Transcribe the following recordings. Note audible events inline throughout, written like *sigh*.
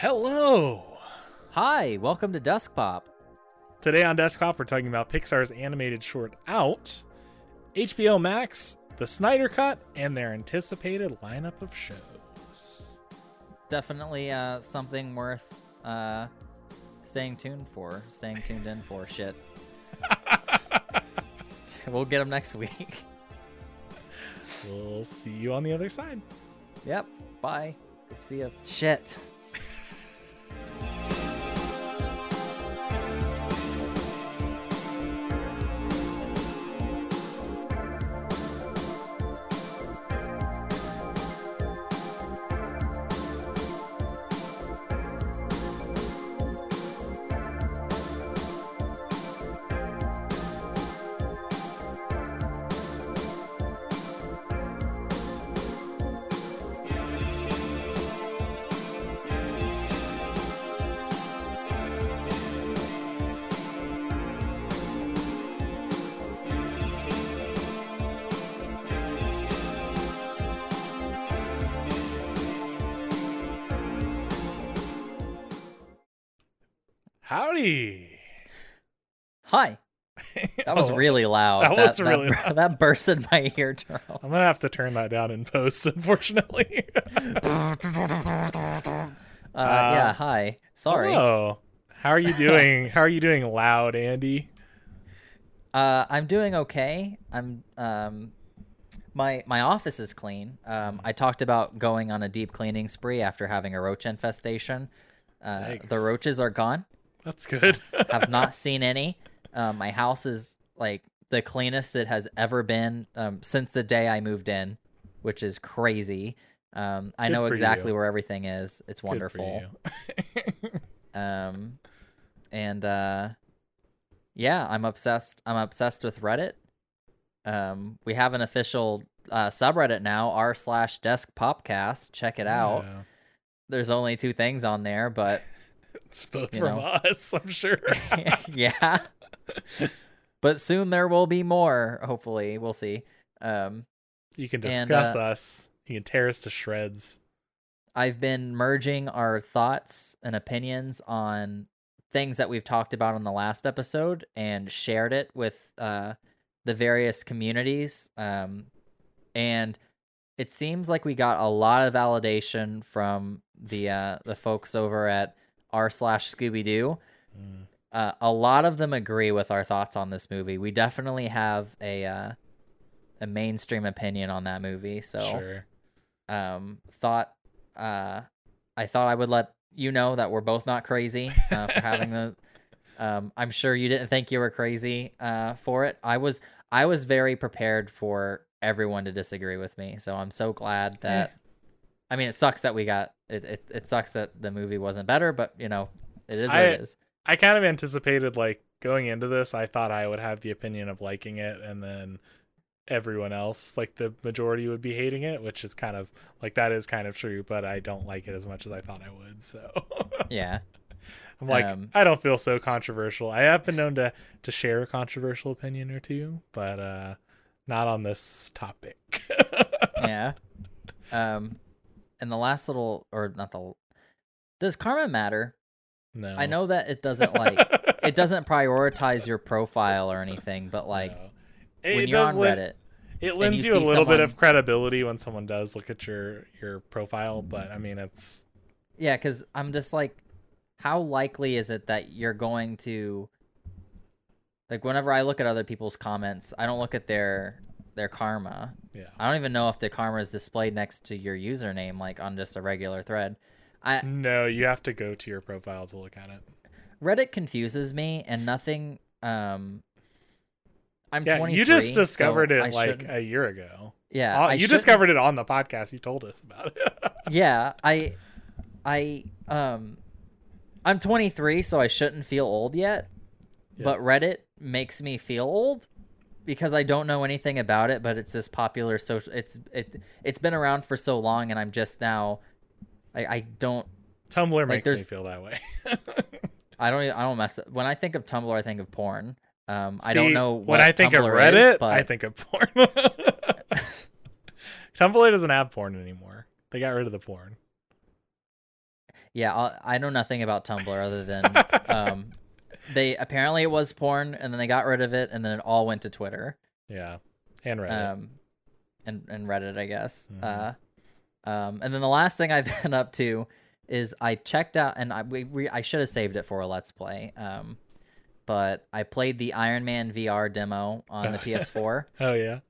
Hello. Hi, welcome to Desk Pop. Today on Desk Pop, we're talking about Pixar's animated short Out, HBO Max, the Snyder Cut, and their anticipated lineup of shows. Definitely uh, something worth uh, staying tuned for, staying tuned in for. *laughs* Shit. *laughs* we'll get them next week. We'll see you on the other side. Yep. Bye. See ya. Shit. That was Oh, really loud. that was really *laughs* that, that burst in my eardrum. I'm gonna have to turn that down in post, *laughs* unfortunately. Uh, yeah, hi. Sorry. Hello. How are you doing? How are you doing, loud Andy? Uh, I'm doing okay. I'm um, my my office is clean. Um, I talked about going on a deep cleaning spree after having a roach infestation. Uh, the roaches are gone. That's good. Have not *laughs* seen any. Um, my house is like the cleanest it has ever been um, since the day I moved in, which is crazy. Um, I Good know exactly you. where everything is. It's wonderful. *laughs* um and uh yeah i'm obsessed i'm obsessed with reddit um we have an official uh subreddit now r slash desk popcast check it out Yeah. there's only two things on there but It's both You from know. us, *laughs* I'm sure. *laughs* yeah but soon there will be more hopefully we'll see um You can And, discuss uh, us. You can tear us to shreds. I've been merging our thoughts and opinions on things that we've talked about in the last episode and shared it with uh, the various communities. Um, and it seems like we got a lot of validation from the uh, the folks over at r slash Scooby Doo. Mm. Uh, a lot of them agree with our thoughts on this movie. We definitely have a uh, a mainstream opinion on that movie. So Sure. um thought uh i thought i would let you know that we're both not crazy uh, for *laughs* having the um i'm sure you didn't think you were crazy uh for it i was i was very prepared for everyone to disagree with me so i'm so glad that *laughs* i mean it sucks that we got it it, it sucks that the movie wasn't better but you know it is what it I- is I kind of anticipated like going into this, I thought I would have the opinion of liking it and then everyone else, like the majority would be hating it, which is kind of like that is kind of true, but I don't like it as much as I thought I would. So *laughs* yeah I'm like, Um, I don't feel so controversial. I have been known to to share a controversial opinion or two, but uh not on this topic. *laughs* yeah um and the last little or not the does karma matter no. I know that it doesn't like it *laughs* doesn't prioritize your profile or anything, but like No. when it you're does on lend- Reddit, it lends you you, a little bit of credibility when someone does look at your your profile, but I mean it's yeah, because I'm just like, how likely is it that you're going to like whenever I look at other people's comments, I don't look at their their karma. yeah. I don't even know if the karma is displayed next to your username, like on just a regular thread. I No, you have to go to your profile to look at it. Reddit confuses me, and nothing. Um, I'm Yeah, 23. you just discovered so it I like shouldn't- a year ago. yeah. Uh, you shouldn't- discovered it on the podcast. You told us about it. *laughs* yeah i i um i'm 23 so i shouldn't feel old yet Yeah. but reddit makes me feel old because i don't know anything about it but it's this popular social it's it it's been around for so long and i'm just now i i don't Tumblr makes me feel that way. *laughs* i don't i don't mess up. when i think of tumblr i think of porn um i don't know what when I think Tumblr of Reddit, is, but I think of porn. *laughs* Tumblr doesn't have porn anymore. They got rid of the porn. Yeah, I'll, I know nothing about Tumblr other than *laughs* um, they apparently it was porn, and then they got rid of it, and then it all went to Twitter. Yeah, and Reddit. um, and and Reddit, I guess. Mhm. Uh, um, and then the last thing I've *laughs* been up to is I checked out, and I we, we I should have saved it for a let's play. Um, but I played the Iron Man VR demo on the *laughs* PS4, oh yeah.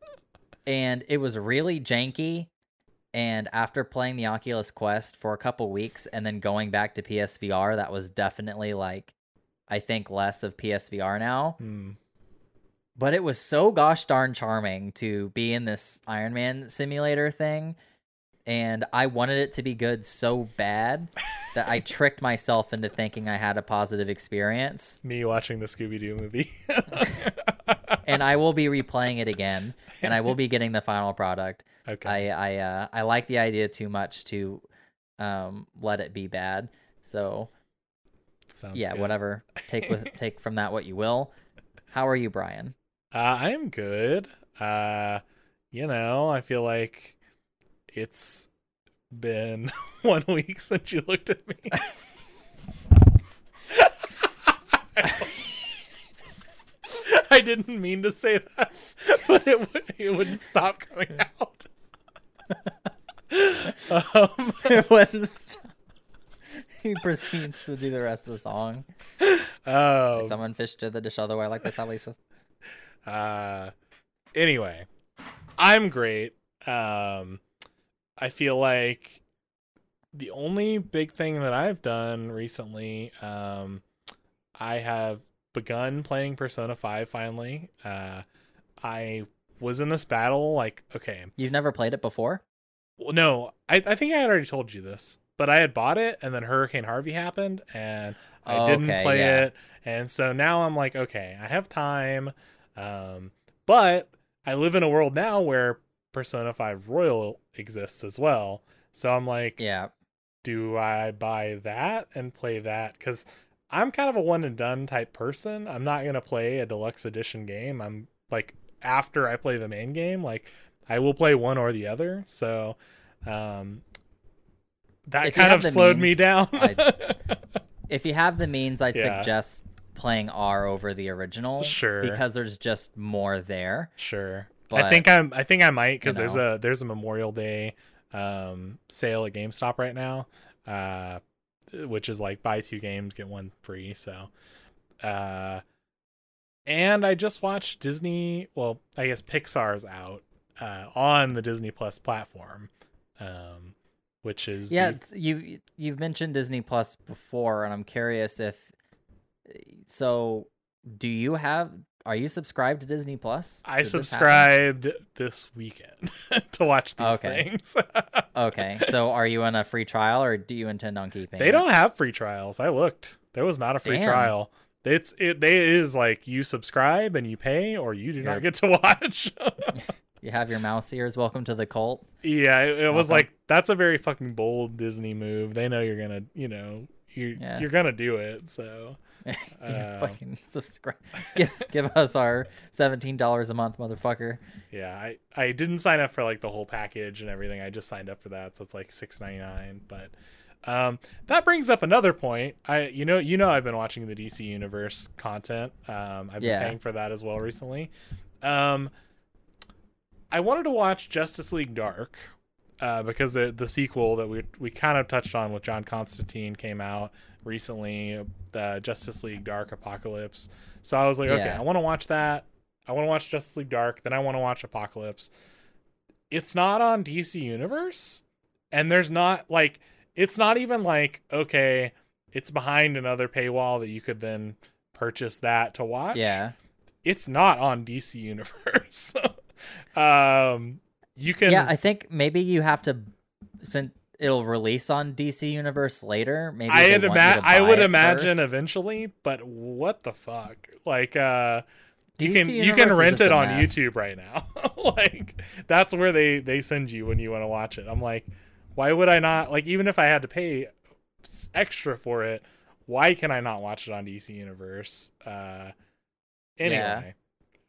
and it was really janky. And after playing the Oculus Quest for a couple weeks, and then going back to PSVR, that was definitely like, I think less of PSVR now Hmm. but it was so gosh darn charming to be in this Iron Man simulator thing. And I wanted it to be good so bad *laughs* that I tricked myself into thinking I had a positive experience. Me watching the Scooby Doo movie. *laughs* And I will be replaying it again, and I will be getting the final product. *laughs* okay. I I uh, I like the idea too much to um, let it be bad. So Sounds yeah, good. whatever. Take with *laughs* take from that what you will. How are you, Brian? Uh, I am good. Uh, you know, I feel like it's been *laughs* one week since you looked at me. *laughs* I didn't mean to say that, but it would it wouldn't stop coming out. um, it wouldn't stop. *laughs* He proceeds to do the rest of the song. oh, Someone fished to the dish other way like this. How least supposed? *laughs* Uh, anyway, I'm great. Um, I feel like the only big thing that I've done recently, um, I have begun playing Persona 5 finally. Uh, I was in this battle, like, okay, You've never played it before? well, no, I, I think I had already told you this, but I had bought it and then Hurricane Harvey happened and I Oh, didn't okay, play yeah. it. And so now I'm like, okay, I have time. Um, but I live in a world now where Persona 5 Royal exists as well. So I'm like, Yeah. do I buy that and play that? Because I'm kind of a one and done type person. I'm not gonna play a deluxe edition game. I'm like after I play the main game, like I will play one or the other. So um that If kind of slowed me means, down. *laughs* *laughs* If you have the means, I'd Yeah. suggest playing R over the original. Sure. Because there's just more there. sure. But, I think I'm I think I might because you there's a there's a Memorial Day um sale at GameStop right now. Uh which is like buy two games get one free so uh and i just watched disney well i guess pixar's out uh on the disney plus platform um which is Yeah, the- you you've mentioned Disney Plus before, and I'm curious if. So, do you have? Are you subscribed to Disney Plus? i Did this subscribed this weekend *laughs* to watch these Okay. things *laughs* Okay, so are you on a free trial, or do you intend on keeping? they it? don't have free trials i looked there was not a free Damn. trial it's it they is like you subscribe and you pay or you do You're- not get to *laughs* watch You have your mouse ears. Welcome to the cult. Yeah, it, it was like that's a very fucking bold Disney move. They know you're gonna, you know, you Yeah. you're gonna do it. So *laughs* Uh, fucking subscribe. Give, give us our seventeen dollars a month, motherfucker. yeah, I I didn't sign up for like the whole package and everything. I just signed up for that, so it's like six ninety nine. But um, that brings up another point. I you know you know I've been watching the DC Universe content. Um, I've been Yeah. paying for that as well recently. Um, I wanted to watch Justice League Dark. uh, because the the sequel that we we kind of touched on with John Constantine came out recently, the Justice League Dark Apokolips. So I was like, okay, I want to watch that. I want to watch Justice League Dark. Then I want to watch Apokolips. It's not on DC Universe, and there's not like it's not even like okay, it's behind another paywall that you could then purchase that to watch Yeah. it's not on DC Universe. *laughs* um, you can. Yeah, I think maybe you have to since it'll release on DC Universe later. Maybe I had ima- I would imagine first. eventually, but what the fuck? Like, uh, you can you can rent it on mess. YouTube right now. *laughs* like, that's where they they send you when you want to watch it. I'm like, why would I not? Like, even if I had to pay extra for it, why can I not watch it on DC Universe? Uh, anyway.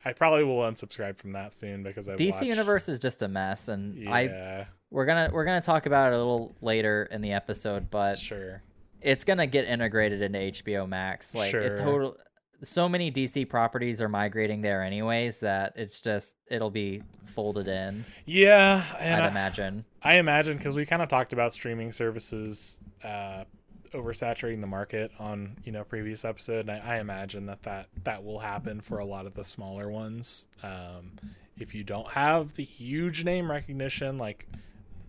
I probably will unsubscribe from that soon because I DC watched- Universe is just a mess, and I we're gonna we're gonna talk about it a little later in the episode. But sure. it's gonna get integrated into HBO Max. Like Sure. it total so many DC properties are migrating there anyways that it's just it'll be folded in, Yeah, I'd I- imagine. I imagine because we kind of talked about streaming services uh, oversaturating the market on you know previous episode, and I, I imagine that, that that will happen for a lot of the smaller ones. Um, if you don't have the huge name recognition, like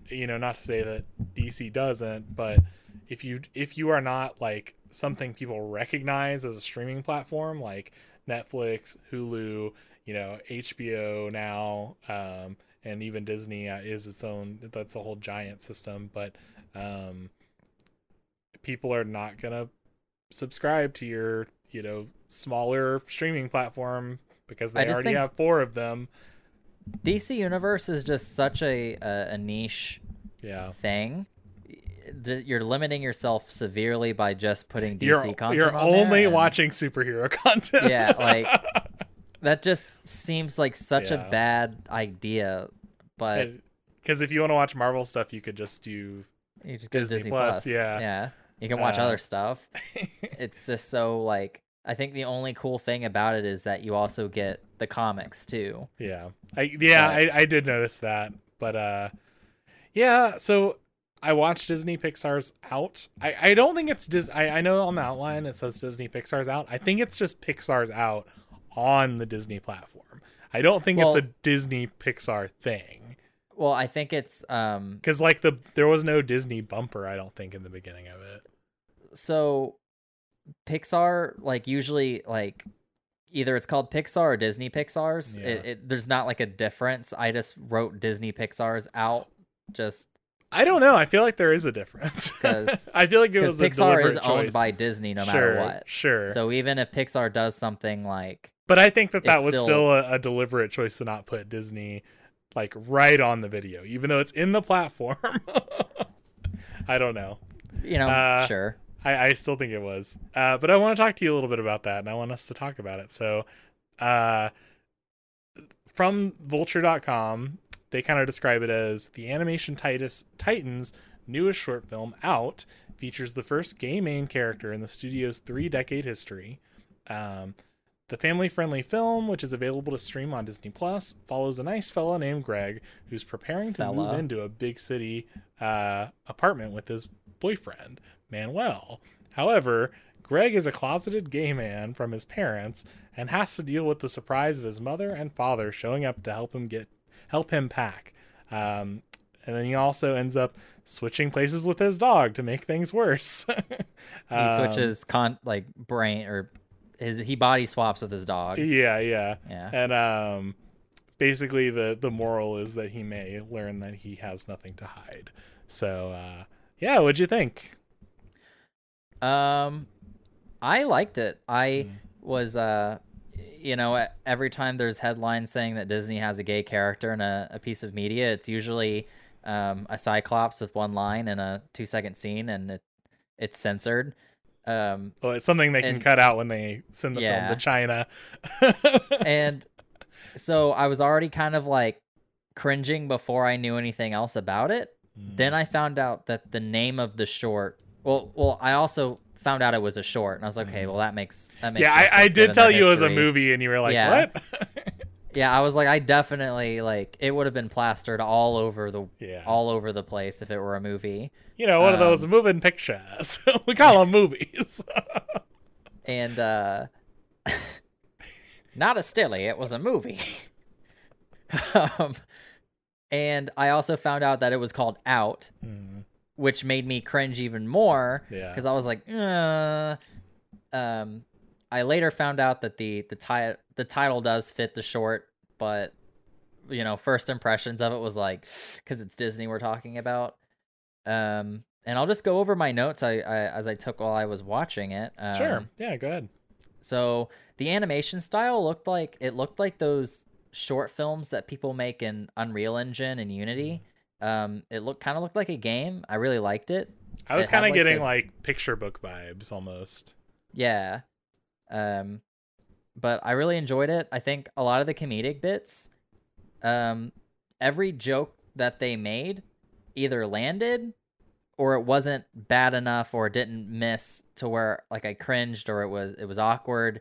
you know, not to say that DC doesn't, but if you if you are not like something people recognize as a streaming platform, like Netflix, Hulu, you know, HBO now, um, and even Disney uh, is its own. That's a whole giant system, but um, people are not gonna subscribe to your you know smaller streaming platform because they already have four of them. DC Universe is just such a a, a niche Yeah. thing. You're limiting yourself severely by just putting DC you're content. you're on only and watching superhero *laughs* content. Yeah, like, *laughs* that. Just seems like such Yeah. a bad idea. But because if you want to watch Marvel stuff, you could just do. you just to Disney Disney Plus, Plus. yeah. yeah. You can watch Uh, other stuff. It's just so like. I think the only cool thing about it is that you also get the comics too. yeah, I yeah But- I, I did notice that, but uh, yeah. So I watched Disney Pixar's out. I I don't think it's Dis. I I know on the outline it says Disney Pixar's out. I think it's just Pixar's out on the Disney platform. I don't think Well- it's a Disney Pixar thing. Well, I think it's um Because like the there was no Disney bumper. I don't think in the beginning of it. So Pixar like usually like either it's called Pixar or Disney Pixar's. Yeah. It, it there's not like a difference. I just wrote Disney Pixar's out just I don't know. I feel like there is a difference. 'Cause- *laughs* I feel like it because was Pixar is deliberate owned by Disney no sure, matter what. Sure. So even if Pixar does something like but I think that that was still- still, a, a deliberate choice to not put Disney like right on the video, even though it's in the platform. *laughs* I don't know. you know, Uh, sure. I, I still think it was. Uh, but I want to talk to you a little bit about that, and I want us to talk about it. So, uh, from Vulture.com, they kind of describe it as the Animation Titus Titans' newest short film out features the first gay main character in the studio's three-decade history. Um, the family-friendly film, which is available to stream on Disney Plus, follows a nice fella named Greg who's preparing to move into a big city uh, apartment with his boyfriend, Manuel. However, Greg is a closeted gay man from his parents and has to deal with the surprise of his mother and father showing up to help him get help him pack. Um, and then he also ends up switching places with his dog to make things worse. *laughs* He Um, switches con like brain or his he body swaps with his dog. Yeah, yeah. Yeah. And um basically the the moral is that he may learn that he has nothing to hide. So uh yeah, what'd you think? Um, I liked it. I Mm. was uh, you know, every time there's headlines saying that Disney has a gay character in a, a piece of media, it's usually um a Cyclops with one line and a two second scene, and it it's censored. Um, Well, it's something they can cut out when they send the Yeah. film to China. and *laughs* so I was already kind of like cringing before I knew anything else about it. Mm. Then I found out that the name of the short. Well, well, I also found out it was a short, and I was like, okay, well, that makes that makes. Mm. yeah, I, I did tell you it was a movie, and you were like, Yeah. "What?" *laughs* Yeah, I was like, I definitely like it would have been plastered all over the yeah, all over the place if it were a movie. you know, one of those um, moving pictures. *laughs* we call them movies. *laughs* And uh not a stilly, it was a movie. um, and I also found out that it was called Out, Mm, which made me cringe even more yeah, because I was like, uh, um, I later found out that the the ti- the title does fit the short, but you know, first impressions of it was like, *sighs* because it's Disney we're talking about. Um, and I'll just go over my notes I, I as I took while I was watching it. Um, sure. Yeah, go ahead. So the animation style looked like it looked like those short films that people make in Unreal Engine and Unity. Um, it looked kind of looked like a game. I really liked it. I was kind of like, getting this- like picture book vibes almost. Yeah. Um but I really enjoyed it. I think a lot of the comedic bits um every joke that they made either landed or it wasn't bad enough or didn't miss to where like I cringed or it was it was awkward.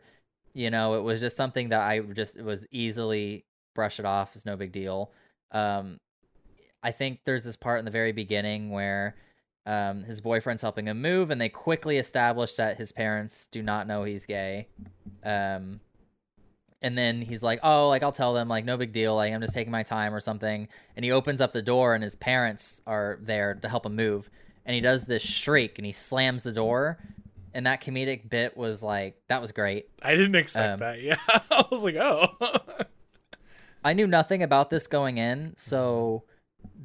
You know, it was just something that I just it was easily brush it off. It's no big deal. Um, I think there's this part in the very beginning where um, his boyfriend's helping him move, and they quickly establish that his parents do not know he's gay. Um, and then he's like, "Oh, like I'll tell them, like no big deal, like I'm just taking my time or something." And he opens up the door, and his parents are there to help him move. And he does this shriek, and he slams the door. And that comedic bit was like that was great. I didn't expect Um, that. *laughs* Yeah, I was like, oh, I knew nothing about this going in, so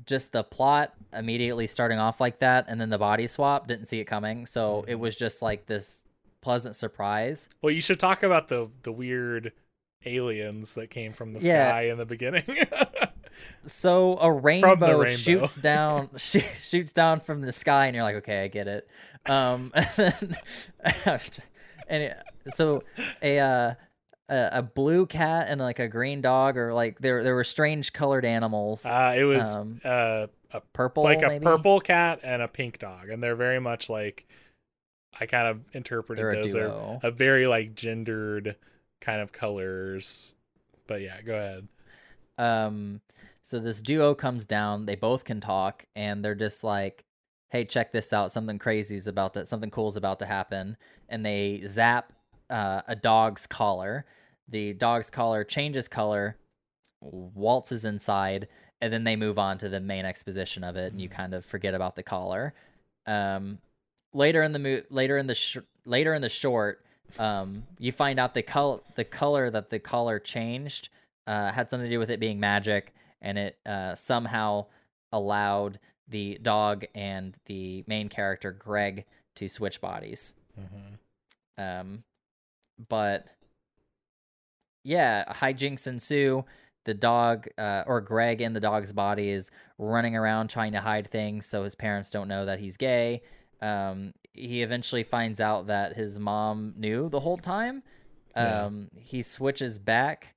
just the plot immediately starting off like that, and then the body swap didn't see it coming. So it was just like this pleasant surprise. well, you should talk about the the weird aliens that came from the Yeah. sky in the beginning. So a rainbow, rainbow. shoots down, *laughs* sh- shoots down from the sky, and you're like, okay, I get it. Um, and, *laughs* then, and it, so a uh, a a blue cat and like a green dog, or like there there were strange colored animals, uh, it was Um, uh, a purple, like a maybe? purple cat and a pink dog, and they're very much like I kind of interpreted They're those are a very like gendered kind of colors. But yeah, go ahead. Um, so this duo comes down. They both can talk, and they're just like, "Hey, check this out! Something crazy is about to, something cool is about to happen." And they zap uh, a dog's collar. The dog's collar changes color, waltzes inside, and then they move on to the main exposition of it, and you kind of forget about the collar. Um, later in the mo- later in the sh- later in the short, um, you find out the color the color that the collar changed uh, had something to do with it being magic, and it uh, somehow allowed the dog and the main character Greg to switch bodies. Mm-hmm. Um, but yeah, hijinks ensue. The dog, uh, or Greg in the dog's body, is running around trying to hide things so his parents don't know that he's gay. Um, he eventually finds out that his mom knew the whole time. Yeah. Um, he switches back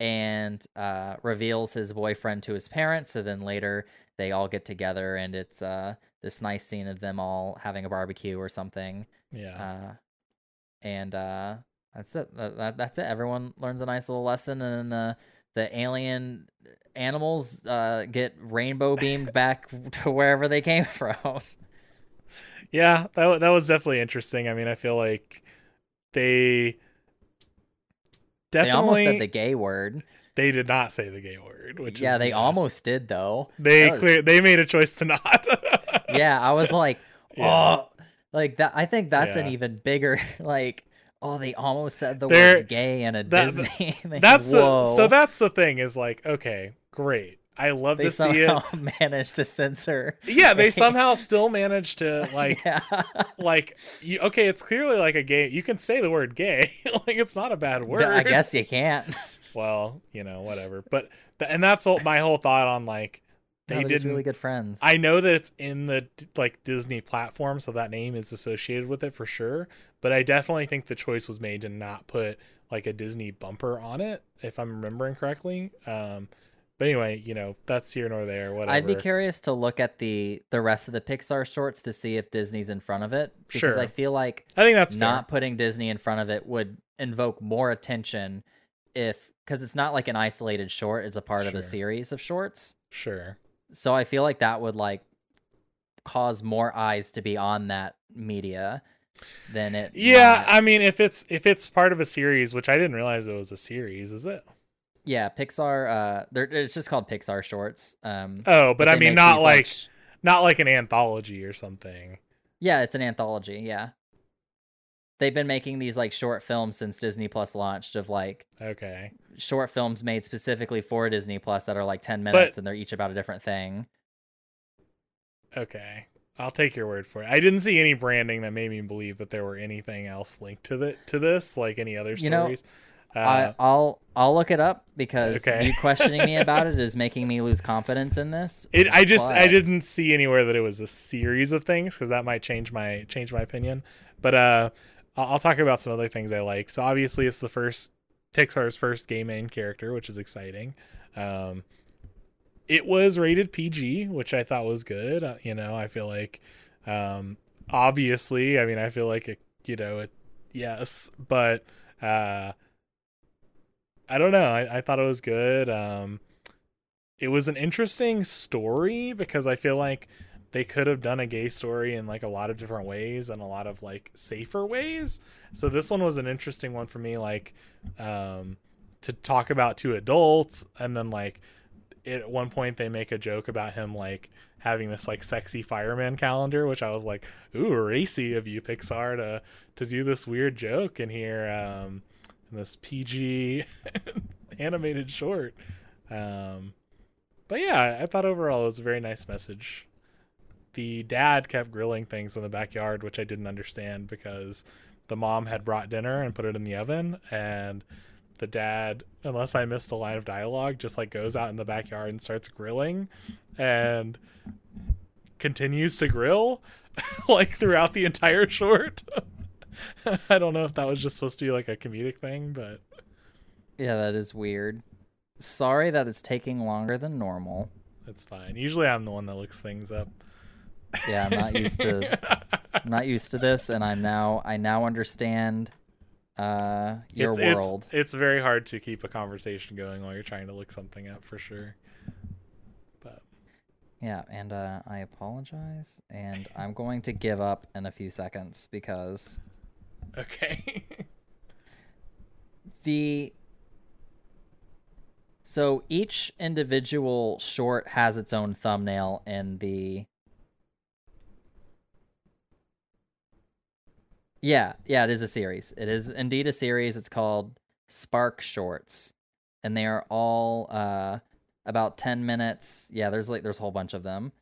and uh, reveals his boyfriend to his parents. So then later they all get together, and it's uh, this nice scene of them all having a barbecue or something. Yeah. Uh, and uh, that's it. That, that, that's it. Everyone learns a nice little lesson, and then the the alien animals uh, get rainbow beamed back *laughs* to wherever they came *laughs* from. Yeah, that that was definitely interesting. I mean, I feel like they definitely They almost said the gay word. they did not say the gay word, which yeah, is, they almost did though. they was- clear they made a choice to not. *laughs* yeah, I was like, oh, Yeah. Like that. I think that's an even bigger *laughs* like. Oh, they almost said the They're- word "gay" in a that- Disney. *laughs* thing. that's the Whoa. so that's the thing is like okay, great. I love they to see it. somehow *laughs* managed to censor. Yeah, they somehow still managed to like yeah. like you, okay, it's clearly like a gay. You can say the word gay, like it's not a bad word. I guess you can't. Well, you know, whatever. But and that's all, my whole thought on like they they're didn't. really good friends. I know that it's in the like Disney platform, so that name is associated with it for sure. But I definitely think the choice was made to not put like a Disney bumper on it, if I'm remembering correctly. Um, but anyway, you know, that's here nor there. Whatever. I'd be curious to look at the the rest of the Pixar shorts to see if Disney's in front of it because Sure. I feel like I think that's not fair. putting Disney in front of it would invoke more attention if because it's not like an isolated short; it's a part of a series of shorts. Sure. So I feel like that would like cause more eyes to be on that media than it. Yeah, not. I mean, if it's if it's part of a series, which I didn't realize it was a series, is it? yeah. Pixar. Uh, they're it's just called Pixar shorts. Um, Oh, but, I mean, not these, like sh- not like an anthology or something. Yeah, it's an anthology. Yeah. They've been making these like short films since Disney Plus launched of like Okay. short films made specifically for Disney Plus that are like 10 minutes and they're each about a different thing. Okay. I'll take your word for it. I didn't see any branding that made me believe that there were anything else linked to the to this, like any other You know, stories. uh, I, I'll I'll look it up because okay. you questioning me about it *laughs* is making me lose confidence in this. it, I just I didn't see anywhere that it was a series of things because that might change my change my opinion. But uh, I'll, talk about some other things I like. So obviously, it's the first Pixar's first gay main character, which is exciting. Um, it was rated PG, which I thought was good. Uh, you know, I feel like um obviously, I mean, I feel like it, you know, it yes, but uh I don't know. I, I thought it was good. Um it was an interesting story because I feel like they could have done a gay story in like a lot of different ways and a lot of like safer ways. So this one was an interesting one for me like um to talk about two adults and then like it, at one point they make a joke about him like having this like sexy fireman calendar which I was like ooh racy of you Pixar to to do this weird joke in here um in this PG *laughs* animated short. Um but yeah, I thought overall it was a very nice message. The dad kept grilling things in the backyard, which I didn't understand because the mom had brought dinner and put it in the oven, and the dad, unless I missed a line of dialogue, just like goes out in the backyard and starts grilling and continues to grill *laughs* like throughout the entire short. *laughs* I don't know if that was just supposed to be like a comedic thing, but Yeah, that is weird. Sorry that it's taking longer than normal. it's fine. Usually I'm the one that looks things up. Yeah, I'm not used to I'm not used to this and I'm now I now understand uh your it's, world. It's, it's very hard to keep a conversation going while you're trying to look something up for sure. But Yeah, and uh I apologize and I'm going to give up in a few seconds because okay. *laughs* the so each individual short has its own thumbnail in the Yeah, yeah, it is a series. It is indeed a series. It's called Spark Shorts. And they are all uh about 10 minutes. Yeah, there's like there's a whole bunch of them.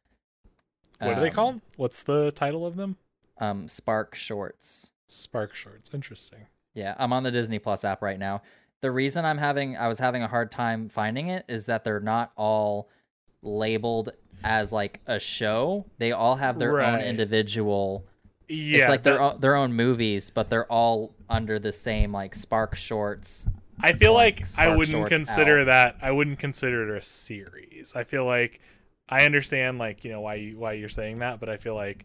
what do they call called? What's the title of them? Um Spark Shorts. Spark Shorts. Interesting. Yeah, I'm on the Disney Plus app right now. The reason I'm having I was having a hard time finding it is that they're not all labeled as like a show. They all have their own individual. Yeah. it's like their own, their own movies, but they're all under the same like Spark Shorts. I feel like, like I wouldn't consider out. that I wouldn't consider it a series. I feel like I understand like, you know, why you why you're saying that, but I feel like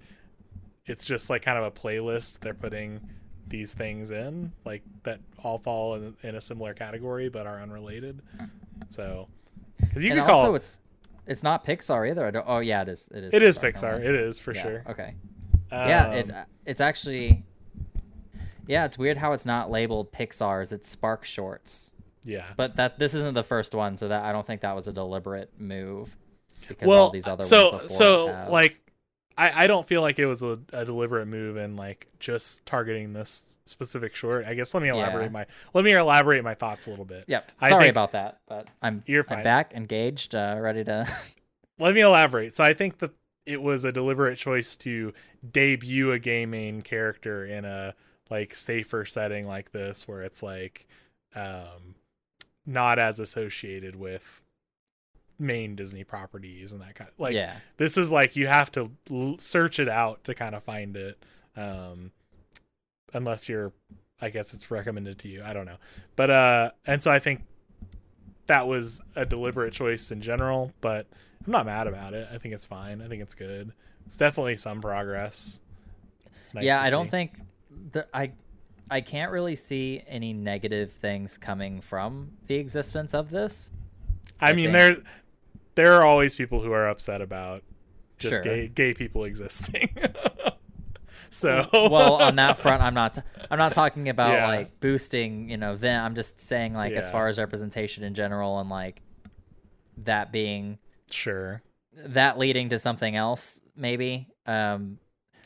it's just like kind of a playlist they're putting these things in like that all fall in, in a similar category but are unrelated. So cuz you and could call also it's it's not Pixar either. I don't, oh yeah, it is. It is. it is never Pixar. It is for Yeah, sure. Okay. Yeah, it Um, it's actually. Yeah, it's weird how it's not labeled Pixar's. It's Spark Shorts. yeah. But that this isn't the first one, so that I don't think that was a deliberate move. Because well all these other so ones so have. like I, I don't feel like it was a, a deliberate move in like just targeting this specific short i guess let me elaborate Yeah. my let me elaborate my thoughts a little bit Yep. I Sorry think- about that, but I'm You're I'm back, engaged, uh, ready to. let me elaborate so i think that it was a deliberate choice to debut a gay main character in a like safer setting like this where it's like um not as associated with main disney properties and that kind of like yeah. this is like you have to l- search it out to kind of find it um unless you're i guess it's recommended to you i don't know but uh and so i think that was a deliberate choice in general but i'm not mad about it. I think it's fine. I think it's good. It's definitely some progress. It's nice yeah, I don't think the I I can't really see any negative things coming from the existence of this. i I mean think- there there are always people who are upset about just Sure. gay gay people existing *laughs* so well, on that front, I'm not. I'm not talking about Yeah. like boosting, you know, them. I'm just saying like as far as representation in general and like that being sure that leading to something else maybe. Um,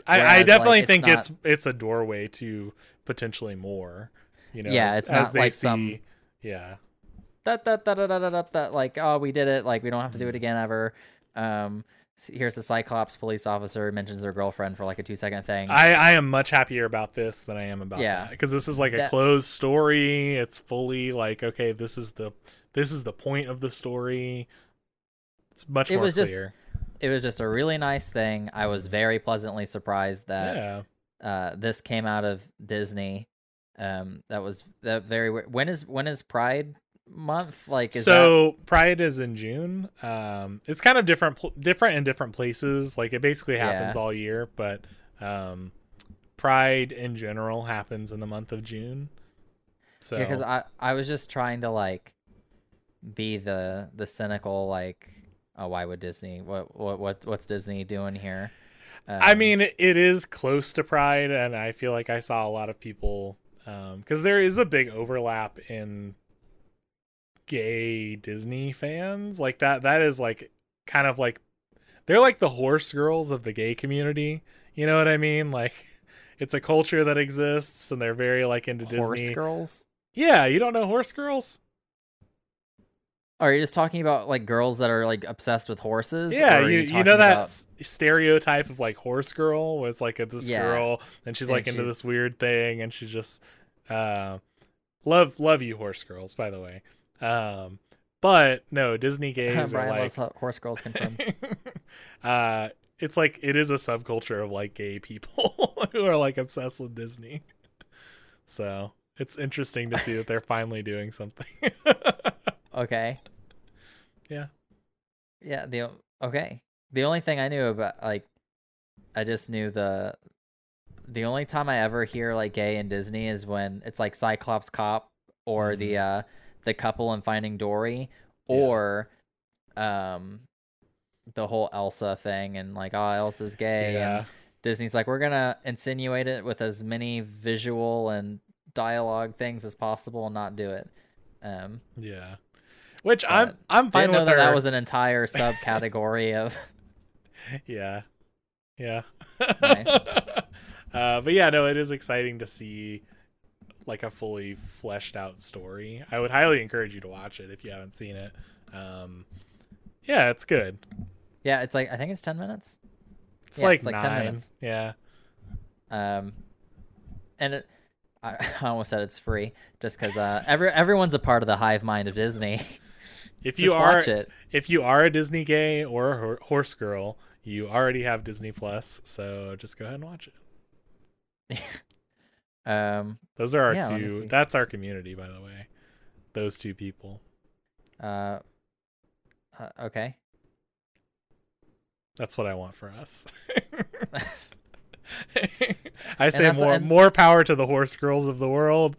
I, I Whereas, like, definitely it's think not- it's it's a doorway to potentially more. You know, Yeah, as, it's as not like see, some- Yeah, that that that that that that that like oh we did it like we don't have to do it again ever. Um, here's the Cyclops police officer mentions their girlfriend for like a two second thing. I I am much happier about this than I am about Yeah. that because this is like a That- closed story. It's fully like okay, this is the this is the point of the story. It's much It more was just- clear. it was just a really nice thing. I was very pleasantly surprised that yeah, uh, this came out of Disney. Um, that was that very. When is when is Pride month? Like, is so Pride is in June. Um, it's kind of different, pl- different in different places. Like it basically happens Yeah. all year, but um, Pride in general happens in the month of June. So that? Yeah, because I I was just trying to like be the the cynical like, oh, why would Disney? What what what what's Disney doing here? I Um, mean, it it is close to Pride, and I feel like I saw a lot of people um because there is a big overlap in gay Disney fans. Like that, that is like kind of like they're like the horse girls of the gay community. You know what I mean? Like *laughs* it's a culture that exists, and they're very like into horse Disney. girls. Yeah, you don't know horse girls? Are you just talking about like girls that are like obsessed with horses? Yeah, are you, you, know that about- stereotype of like horse girl, where it's like a, this Yeah. girl and she's like And into she- this weird thing, and she just uh, love love you horse girls, by the way. Um, but no, Disney *laughs* gays are like loves horse girls confirmed. *laughs* uh, it's like it is a subculture of like gay people *laughs* who are like obsessed with Disney. So it's interesting to see that they're finally doing something. okay. Yeah. Yeah. The okay. The only thing I knew about like, I just knew the. The only time I ever hear like gay in Disney is when it's like Cyclops Cop or the uh the couple in Finding Dory Yeah. or um the whole Elsa thing and like oh Elsa's gay yeah. and Disney's like we're gonna insinuate it with as many visual and dialogue things as possible and not do it. Um, Yeah. Which I'm I'm fine know with that their, that was an entire *laughs* subcategory of. Yeah. Yeah. Nice. *laughs* uh, but yeah, no, it is exciting to see like a fully fleshed out story. I would highly encourage you to watch it if you haven't seen it. Um, yeah, it's good. Yeah, it's like I think it's ten minutes. It's Yeah, like it's like nine. 10 minutes. Yeah. Um, and it, I, *laughs* I almost said it's free just because uh, every everyone's a part of the hive mind of Disney. *laughs* If just you are watch it. if you are a Disney gay or a hor- horse girl, you already have Disney Plus, so just go ahead and watch it. *laughs* Um, Those are our Yeah, two. That's our community, by the way. Those two people. uh, uh okay. That's what I want for us. *laughs* I say more and- more power to the horse girls of the world.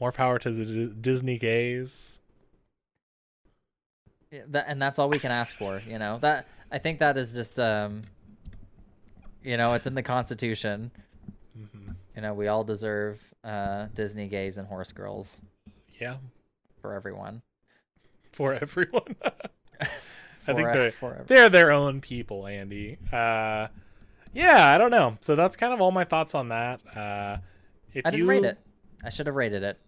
More power to the D- Disney gays. Yeah, that, and that's all we can ask for, you know. That I think that is just um, you know, it's in the Constitution. You know, we all deserve uh Disney gays and horse girls Yeah, for everyone. for everyone. *laughs* I think they're for they're their own people, Andy. Uh, yeah, I don't know. So that's kind of all my thoughts on that. Uh, if I didn't you rate it. I should have rated it.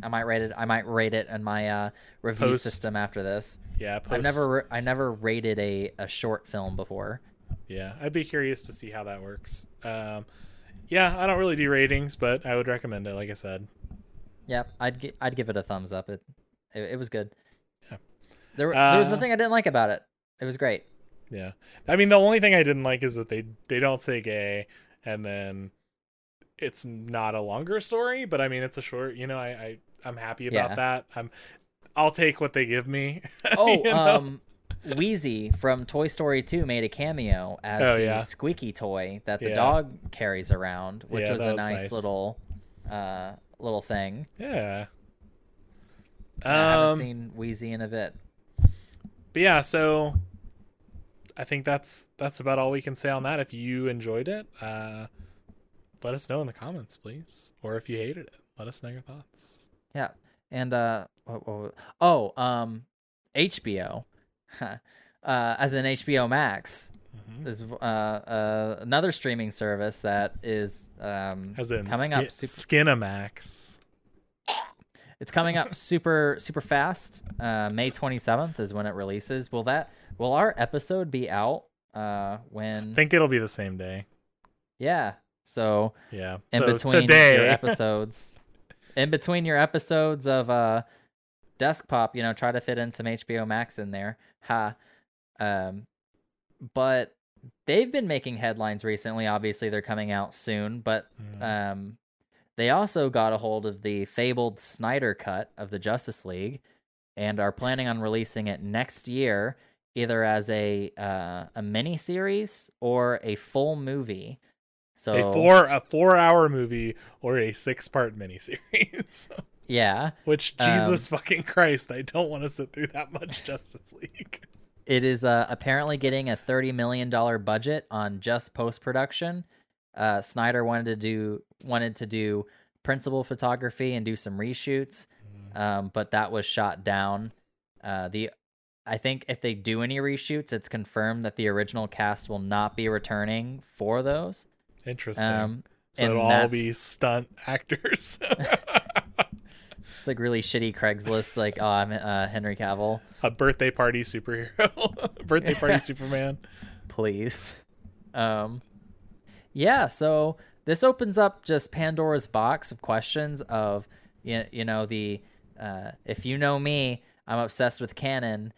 I might rate it. I might rate it in my uh, review Post- system after this. yeah, I've never I never rated a, a short film before. Yeah, I'd be curious to see how that works. Um, yeah, I don't really do ratings, but I would recommend it. Like I said. Yep, I'd gi- I'd give it a thumbs up. It it, it was good. Yeah. There there was Uh, nothing I didn't like about it. It was great. Yeah. I mean, the only thing I didn't like is that they they don't say gay, and then it's not a longer story. But I mean, it's a short. You know, I, I I'm happy about Yeah. that. I'm I'll take what they give me. *laughs* Oh, you know? um, Wheezy from Toy Story 2 made a cameo as Oh, the yeah. squeaky toy that the Yeah. dog carries around, which Yeah, was a was nice, nice. little uh little thing. yeah. I haven't Um, seen Wheezy in a bit. but yeah, so I think that's that's about all we can say on that. If you enjoyed it, uh, let us know in the comments, please. Or if you hated it, let us know your thoughts. Yeah, and uh, what, what, oh, um, HBO, *laughs* uh, as an HBO Max, Mhm. is uh, uh another streaming service that is um As in coming Skin- up. Super, Skinamax. it's coming up super super fast. Uh, May twenty seventh is when it releases. Will that will our episode be out? Uh, when I think it'll be the same day. yeah. So Yeah. in so between today, your episodes *laughs* in between your episodes of uh desk pop you know try to fit in some hbo max in there ha um but they've been making headlines recently obviously they're coming out soon but Mm. um they also got a hold of the fabled snyder cut of the justice league and are planning on releasing it next year, either as a uh, a mini series or a full movie. So a four a four hour movie or a six part miniseries. *laughs* yeah, Which Um, Jesus fucking Christ, I don't want to sit through that much *laughs* Justice League. it is uh, apparently getting a thirty million dollar budget on just post production. Uh, Snyder wanted to do wanted to do principal photography and do some reshoots, um, but that was shot down. Uh, the I think if they do any reshoots, it's confirmed that the original cast will not be returning for those. Interesting. Um, so it'll all be stunt actors. *laughs* It's like really shitty Craigslist. Like, oh, I'm uh, Henry Cavill. a birthday party superhero. *laughs* birthday party *laughs* Superman. please. Um, yeah. So this opens up just Pandora's box of questions of you, you know the uh, if you know me, I'm obsessed with canon.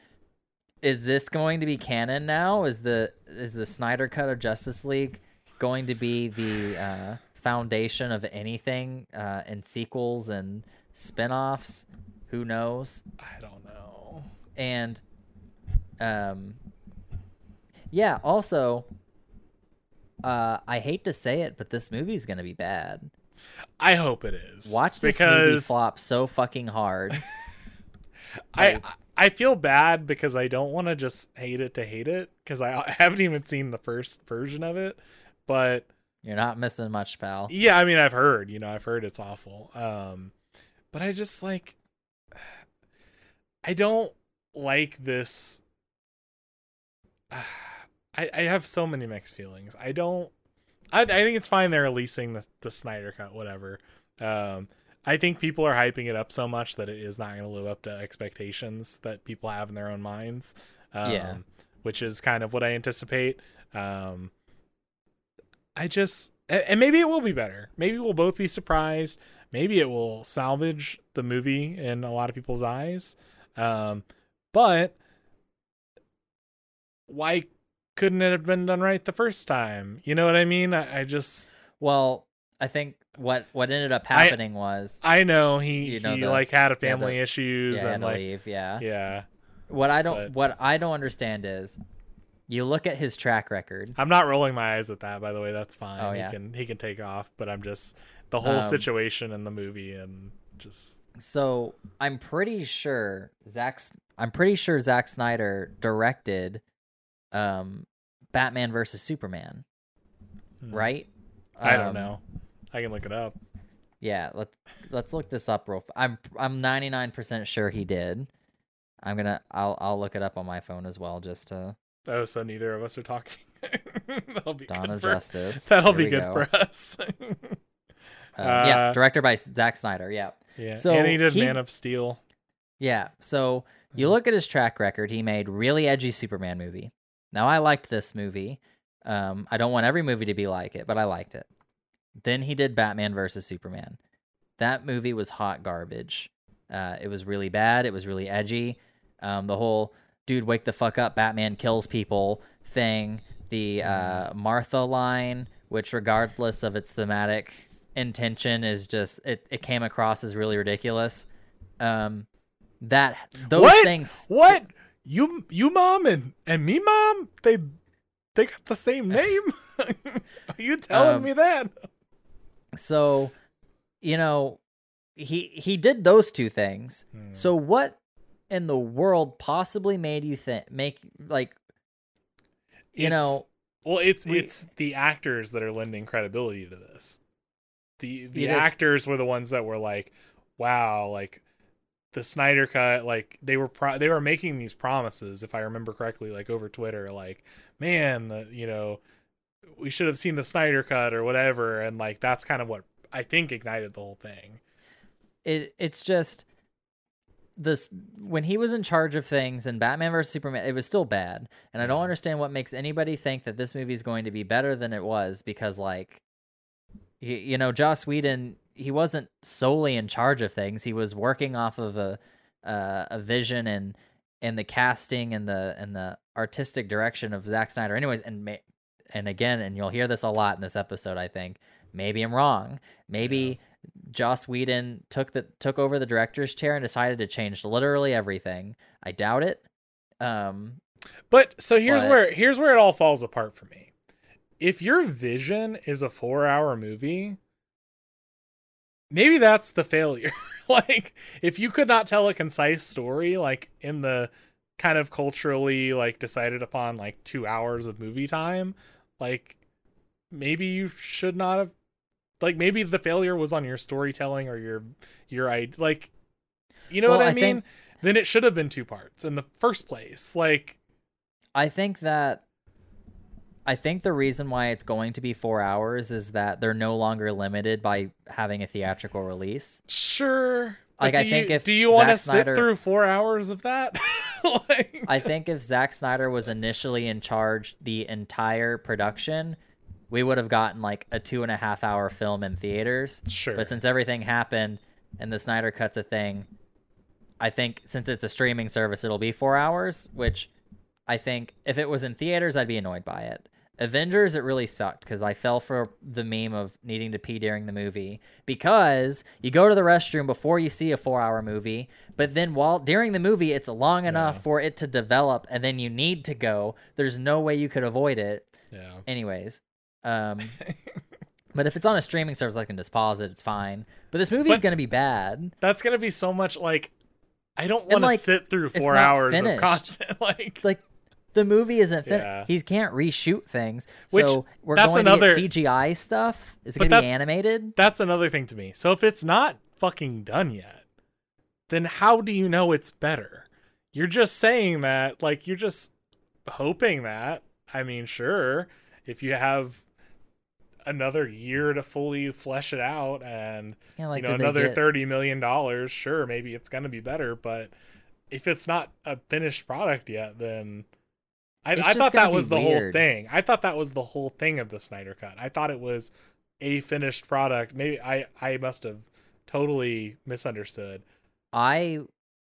Is this going to be canon now? Is the is the Snyder cut of Justice League going to be the uh, foundation of anything uh, in sequels and spin-offs? Who knows? I don't know. and um yeah also uh i hate to say it but this movie's gonna be bad I hope it is. watch this movie flop so fucking hard *laughs* *laughs* I like- I feel bad because I don't want to just hate it to hate it because I, I haven't even seen the first version of it. But you're not missing much pal yeah, I mean I've heard, you know, I've heard it's awful. Um but I just like *sighs* I don't like this *sighs* I I have so many mixed feelings. I don't I I think it's fine they're releasing the the Snyder cut whatever. Um I think people are hyping it up so much that it is not going to live up to expectations that people have in their own minds. Um, Yeah. Which is kind of what I anticipate. Um, I just, and maybe it will be better. Maybe we'll both be surprised. Maybe it will salvage the movie in a lot of people's eyes. Um, but why couldn't it have been done right the first time? You know what I mean? I, I just, well i think what what ended up I- happening was I know he You know he the- like had a yeah, family issues yeah, I and like leave yeah yeah. what i don't but- what i don't understand is you look at his track record I'm not rolling my eyes at that. By the way, that's fine. Oh, yeah. He can he can take off, but I'm just the whole Um, situation in the movie and just So I'm pretty sure Zack's I'm pretty sure Zack Snyder directed um Batman versus Superman, hmm. right? I don't Um, know. I can look it up. Yeah, let's let's look this up real. f- I'm I'm 99% sure he did. I'm gonna I'll I'll look it up on my phone as well just to Oh, so neither of us are talking. *laughs* that'll be Dawn good for, Justice. That'll Here be good go. for us. *laughs* Um, yeah, Uh, directed by Zack Snyder. Yeah. yeah. So and he did he- Man of Steel. Yeah. So you look at his track record. He made really edgy Superman movie. Now I liked this movie. Um, I don't want every movie to be like it, but I liked it. Then he did Batman versus Superman. That movie was hot garbage. Uh, it was really bad. It was really edgy. Um, the whole dude wake the fuck up, Batman kills people thing. The uh, Martha line, which regardless of its thematic intention, is just it. It came across as really ridiculous. Um, that those What? things. What? You you mom and and me mom? They they got the same *laughs* name? are *laughs* you telling Um, me that? So, you know, he he did those two things. Hmm. So what in the world possibly made you think make like you It's- know well it's we- it's the actors that are lending credibility to this the the It is- actors were the ones that were like wow like the snyder cut like they were pro- they were making these promises if i remember correctly like over twitter like man the, you know we should have seen the snyder cut or whatever and like that's kind of what i think ignited the whole thing. It it's just this when he was in charge of things in Batman vs Superman, it was still bad, and I don't understand what makes anybody think that this movie is going to be better than it was because like, you, you know, Joss Whedon he wasn't solely in charge of things; he was working off of a uh, a vision and and the casting and the and the artistic direction of Zack Snyder. Anyways, and ma- and again, and you'll hear this a lot in this episode. I think maybe I'm wrong. Maybe Joss Whedon took the took over the director's chair and decided to change literally everything. I doubt it. Um, But so here's But- where here's where it all falls apart for me. If your vision is a 4-hour movie, maybe that's the failure. *laughs* like if you could not tell a concise story like in the kind of culturally like decided upon like 2 hours of movie time, like maybe you should not have like maybe the failure was on your storytelling or your your i like you know Well, what I, I mean? think- then it should have been two parts in the first place. Like I think that I think the reason why it's going to be four hours is that they're no longer limited by having a theatrical release. Sure. Like, I think you, if do you want to sit through four hours of that? *laughs* like, I think if Zack Snyder was initially in charge the entire production, we would have gotten like a two and a half hour film in theaters. sure. But since everything happened and the Snyder Cut's a thing, I think since it's a streaming service, it'll be four hours, which I think if it was in theaters, I'd be annoyed by it. Avengers, it really sucked because I fell for the meme of needing to pee during the movie because you go to the restroom before you see a four hour movie, but then while during the movie, it's long enough Yeah. for it to develop and then you need to go. There's no way you could avoid it. yeah. Anyways, um, *laughs* but if it's on a streaming service, I can just pause it. It's fine. But this movie is gonna be bad. That's gonna be so much like I don't want to like, sit through four hours finished. of content. *laughs* like Like the movie isn't finished. Yeah. He can't reshoot things. Which- so we're that's going another- to get CGI stuff. Is it gonna be animated? that's another thing to me. So if it's not fucking done yet, then how do you know it's better? You're just saying that, like you're just hoping that. I mean, sure, if you have another year to fully flesh it out and Yeah, like you know another get- 30 million dollars, sure, maybe it's going to be better, but if it's not a finished product yet, then I, I thought that was the whole thing. I thought that was the whole thing of the Snyder cut. I thought it was a finished product. Maybe I I must have totally misunderstood. I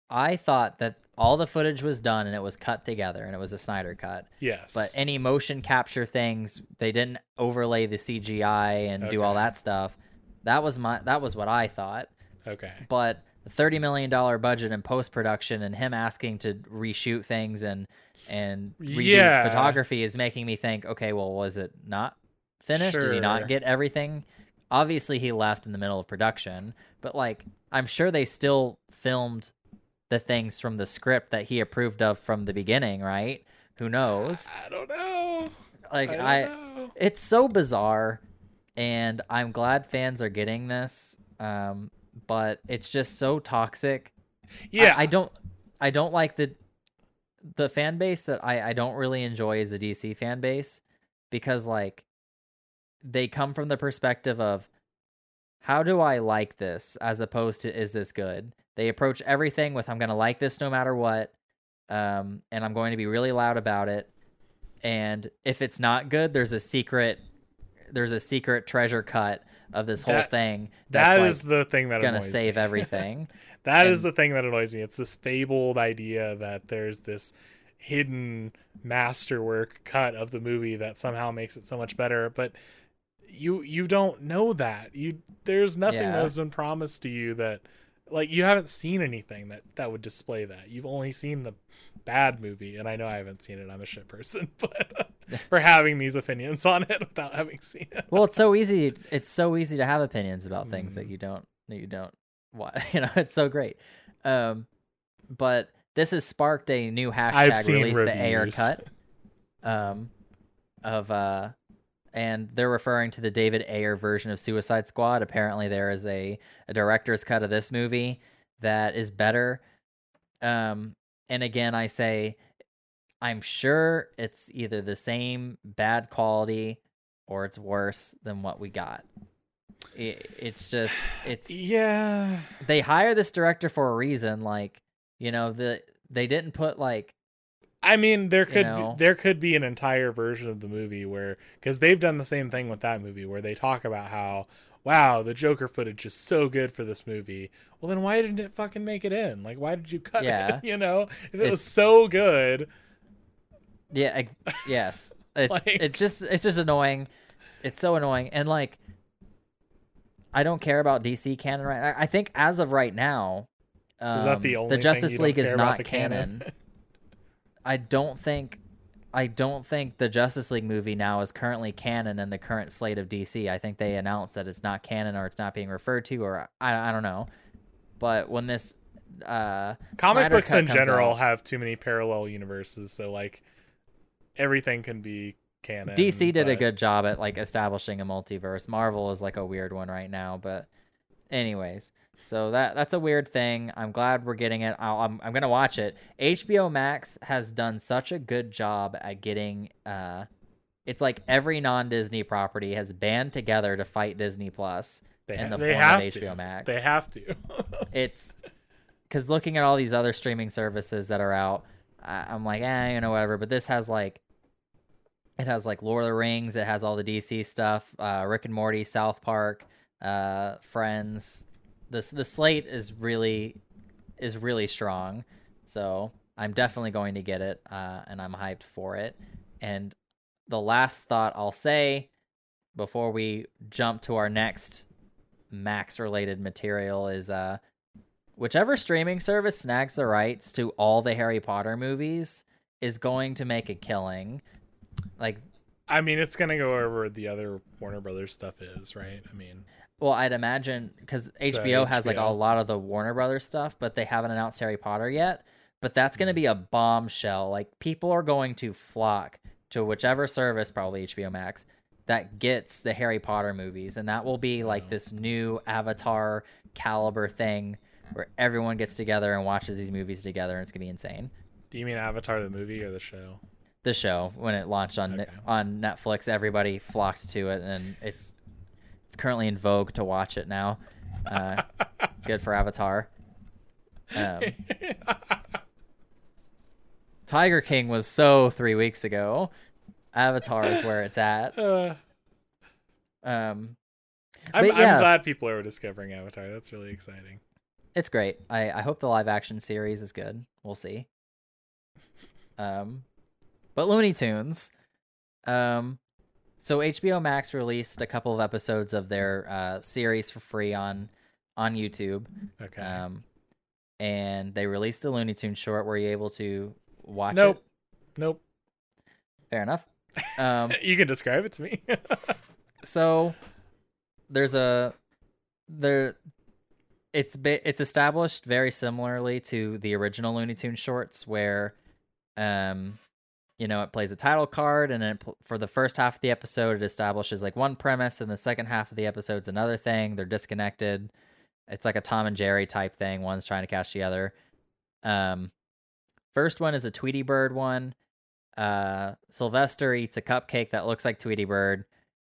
I thought that all the footage was done and it was cut together and it was a Snyder cut. Yes. But any motion capture things, they didn't overlay the CGI and do all that stuff. That was my that was what I thought. okay. But the thirty million dollar budget in post production and him asking to reshoot things and and Yeah. photography is making me think, okay, well, was it not finished? Did he not get everything? Obviously, he left in the middle of production, but like, I'm sure they still filmed the things from the script that he approved of from the beginning, right? Who knows? I don't know. Like, I, I, know. it's so bizarre and i'm glad fans are getting this um but it's just so toxic Yeah. I, I don't i don't like the the fan base that i i don't really enjoy is the dc fan base because like they come from the perspective of how do i like this as opposed to is this good? They approach everything with i'm gonna like this no matter what um and i'm going to be really loud about it. And if it's not good there's a secret there's a secret treasure cut of this whole That- thing That that's is like, the thing that gonna annoys save me. *laughs* everything That is And- the thing that annoys me. It's this fabled idea that there's this hidden masterwork cut of the movie that somehow makes it so much better, but you you don't know that. You there's nothing Yeah. that's been promised to you that like you haven't seen anything that that would display that. You've only seen the bad movie and I know I haven't seen it. I'm a shit person, *laughs* but for having these opinions on it *laughs* without having seen it. well it's so easy it's so easy to have opinions about things Mm. that you don't that you don't what *laughs* you know it's so great um but this has sparked a new I've hashtag seen release the Ayer cut um of uh and they're referring to the David Ayer version of Suicide Squad. Apparently, there is a, a director's cut of this movie that is better. Um, and again, I say, I'm sure it's either the same bad quality or it's worse than what we got. It, it's just *sighs* it's Yeah. they hire this director for a reason. Like you know the they didn't put like I mean, there could know? be, there could be an entire version of the movie where because they've done the same thing with that movie where they talk about how wow the Joker footage is so good for this movie. Well, then why didn't it fucking make it in? Like, why did you cut Yeah. it? *laughs* You know, if it was so good, Yeah, ex- yes. *laughs* It, Like- it's just it's just annoying. It's so annoying. And like I don't care about DC canon right. I, I think as of right now, um, Is that the only thing Justice League is not the canon. *laughs* I don't think I don't think the Justice League movie now is currently canon in the current slate of DC. I think they announced that it's not canon or it's not being referred to or I, I don't know. But when this uh Comic Snyder books in general out- have too many parallel universes, so like everything can be canon. DC did a good job at like establishing a multiverse. Marvel is like a weird one right now, but anyways, so that that's a weird thing. I'm glad we're getting it. I'll, I'm I'm gonna watch it. HBO Max has done such a good job at getting. uh It's like every non-Disney property has band together to fight Disney Plus They, in the form of to. HBO Max. They have to. *laughs* it's because looking at all these other streaming services that are out, I, I'm like, eh, you know, whatever. But this has like, it has like Lord of the Rings. It has all the DC stuff, uh, Rick and Morty, South Park, uh, Friends. This the slate is really is really strong. So I'm definitely going to get it, uh, and I'm hyped for it. And the last thought I'll say before we jump to our next Max related material is uh whichever streaming service snags the rights to all the Harry Potter movies is going to make a killing. Like I mean, it's gonna go over the other Warner Brothers stuff is right. I mean, well, I'd imagine because HBO has like a lot of the Warner Brothers stuff, but they haven't announced Harry Potter yet. But that's going to be a mm-hmm. bombshell. Like people are going to flock to whichever service, probably HBO Max, that gets the Harry Potter movies, and that will be like this new Avatar caliber thing where everyone gets together and watches these movies together, and it's gonna be insane. do you mean Avatar the movie or the show? The show when it launched on Okay. on Netflix, everybody flocked to it, and it's it's currently in vogue to watch it now. Uh, good for Avatar. Um, *laughs* Tiger King was so three weeks ago. Avatar is where it's at. *laughs* Uh, Um, I'm, I'm glad people are discovering Avatar. That's really exciting. it's great. I, I hope the live action series is good. We'll see. Um, but Looney Tunes. Um, so HBO Max released a couple of episodes of their uh, series for free on on YouTube. Okay. Um, and they released a Looney Tunes short. Were you able to watch nope. it? Nope. Fair enough. Um, *laughs* you can describe it to me. *laughs* so there's a there it's it's established very similarly to the original Looney Tunes shorts where um you know it plays a title card and then it for the first half of the episode it establishes like one premise and the second half of the episode's another thing they're disconnected it's like a Tom and Jerry type thing one's trying to catch the other um first one is a Tweety Bird one uh Sylvester eats a cupcake that looks like Tweety Bird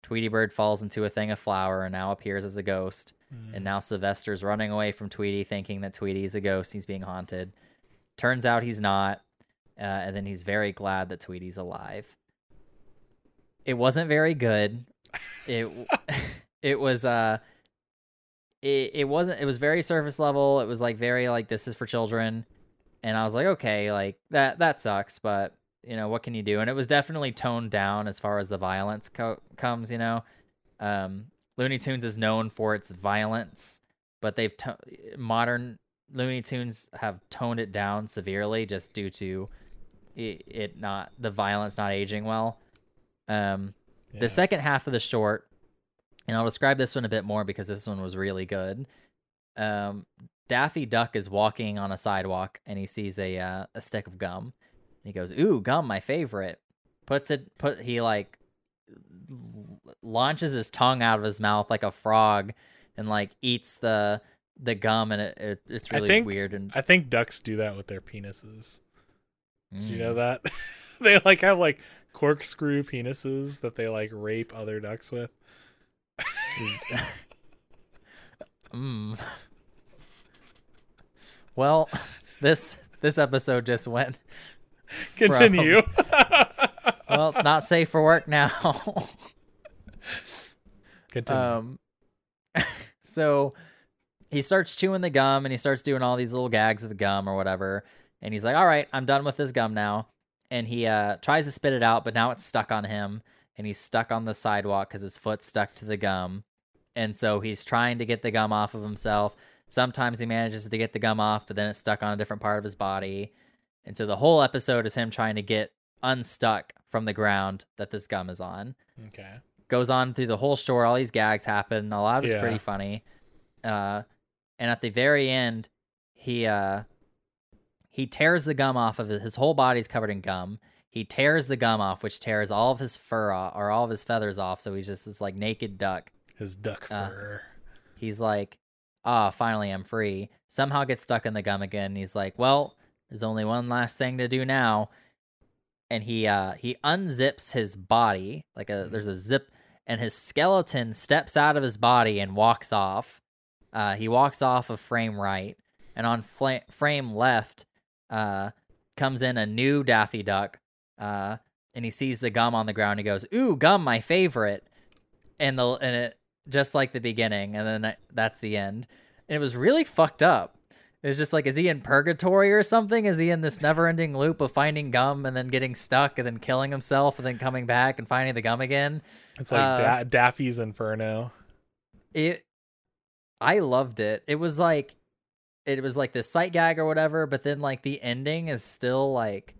Tweety Bird falls into a thing of flour and now appears as a ghost. And now Sylvester's running away from Tweety, thinking that Tweety is a ghost. He's being haunted. Turns out he's not. Uh, and then he's very glad that Tweety's alive. It wasn't very good. It *laughs* it was uh it, it wasn't it was very surface level. It was like very like this is for children. And I was like, okay, like that that sucks, but you know, what can you do? And it was definitely toned down as far as the violence co- comes, you know. Um Looney Tunes is known for its violence, but they've to- modern Looney Tunes have toned it down severely just due to it, it not the violence not aging well. Um, Yeah. the second half of the short, and I'll describe this one a bit more because this one was really good. Um, Daffy Duck is walking on a sidewalk and he sees a uh, a stick of gum. And he goes, "Ooh, gum, my favorite." Puts it put he like launches his tongue out of his mouth like a frog and like eats the the gum and it, it it's really think- weird and I think ducks do that with their penises. Do you know Mm. that? *laughs* they like have like corkscrew penises that they like rape other ducks with. Mm. *laughs* Well, this this episode just went *laughs* Continue. well, not safe for work now. Continue. um so he starts chewing the gum and he starts doing all these little gags of the gum or whatever and he's like all right i'm done with this gum now and he uh tries to spit it out but now it's stuck on him and he's stuck on the sidewalk because his foot's stuck to the gum and so he's trying to get the gum off of himself. Sometimes he manages to get the gum off, but then it's stuck on a different part of his body. And so the whole episode is him trying to get unstuck from the ground that this gum is on. Okay. Goes on through the whole short. All these gags happen. A lot of it's Yeah. pretty funny. Uh, and at the very end, he uh, he tears the gum off of his, his whole body's covered in gum. He tears the gum off, which tears all of his fur off, or all of his feathers off. So he's just this like naked duck. His duck Uh, fur. He's like, ah, finally I'm free. Somehow gets stuck in the gum again. He's like, well, there's only one last thing to do now. And he uh he unzips his body, like a there's a zip, and his skeleton steps out of his body and walks off. Uh, he walks off of frame right, and on fla- frame left, uh, comes in a new Daffy Duck. Uh, and he sees the gum on the ground. He goes, "Ooh, gum, my favorite." And the and it just like the beginning, and then that's the end. And it was really fucked up. It was just like, is he in purgatory or something? Is he in this never-ending loop of finding gum and then getting stuck and then killing himself and then coming back and finding the gum again? It's like uh, da- Daffy's Inferno. It, I loved it. It was like, it was like this sight gag or whatever, but then like the ending is still like,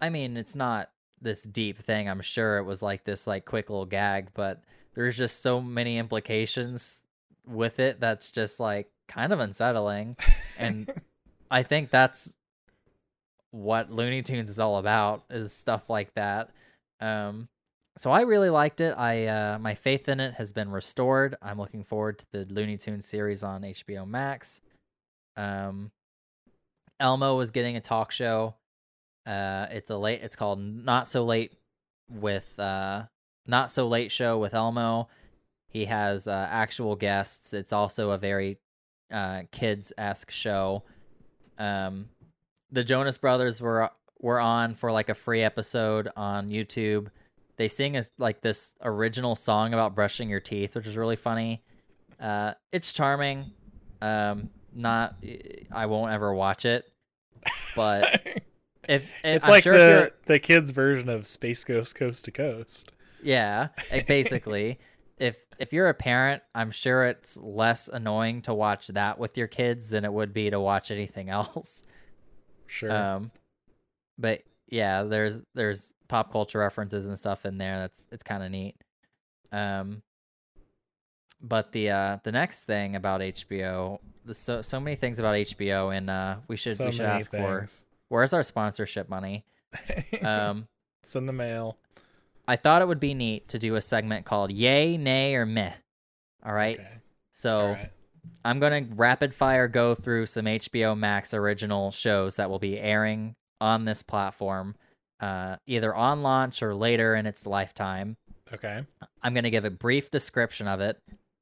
I mean, it's not this deep thing. I'm sure it was like this like quick little gag, but there's just so many implications with it that's just like kind of unsettling. And *laughs* I think that's what Looney Tunes is all about is stuff like that. Um so I really liked it. I uh my faith in it has been restored. I'm looking forward to the Looney Tunes series on HBO Max. Um Elmo was getting a talk show. Uh it's a late it's called Not So Late with uh Not So Late show with Elmo. He has uh, actual guests. It's also a very uh, kids esque show. Um, the Jonas Brothers were were on for like a free episode on YouTube. They sing a, like this original song about brushing your teeth, which is really funny. Uh, it's charming. Um, not I won't ever watch it, but *laughs* if, if it's I'm like sure the the kids' version of Space Ghost Coast to Coast. Yeah, *laughs* basically, if if you're a parent, I'm sure it's less annoying to watch that with your kids than it would be to watch anything *laughs* else. Sure. Um, but yeah, there's there's pop culture references and stuff in there. That's it's kind of neat. Um, but the uh the next thing about HBO, so so many things about HBO, and uh we should so we should ask for where's our sponsorship money. *laughs* Um. it's in the mail. I thought it would be neat to do a segment called Yay, Nay, or Meh. All right. Okay. So All right. I'm going to rapid fire go through some HBO Max original shows that will be airing on this platform, uh, either on launch or later in its lifetime. Okay. I'm going to give a brief description of it,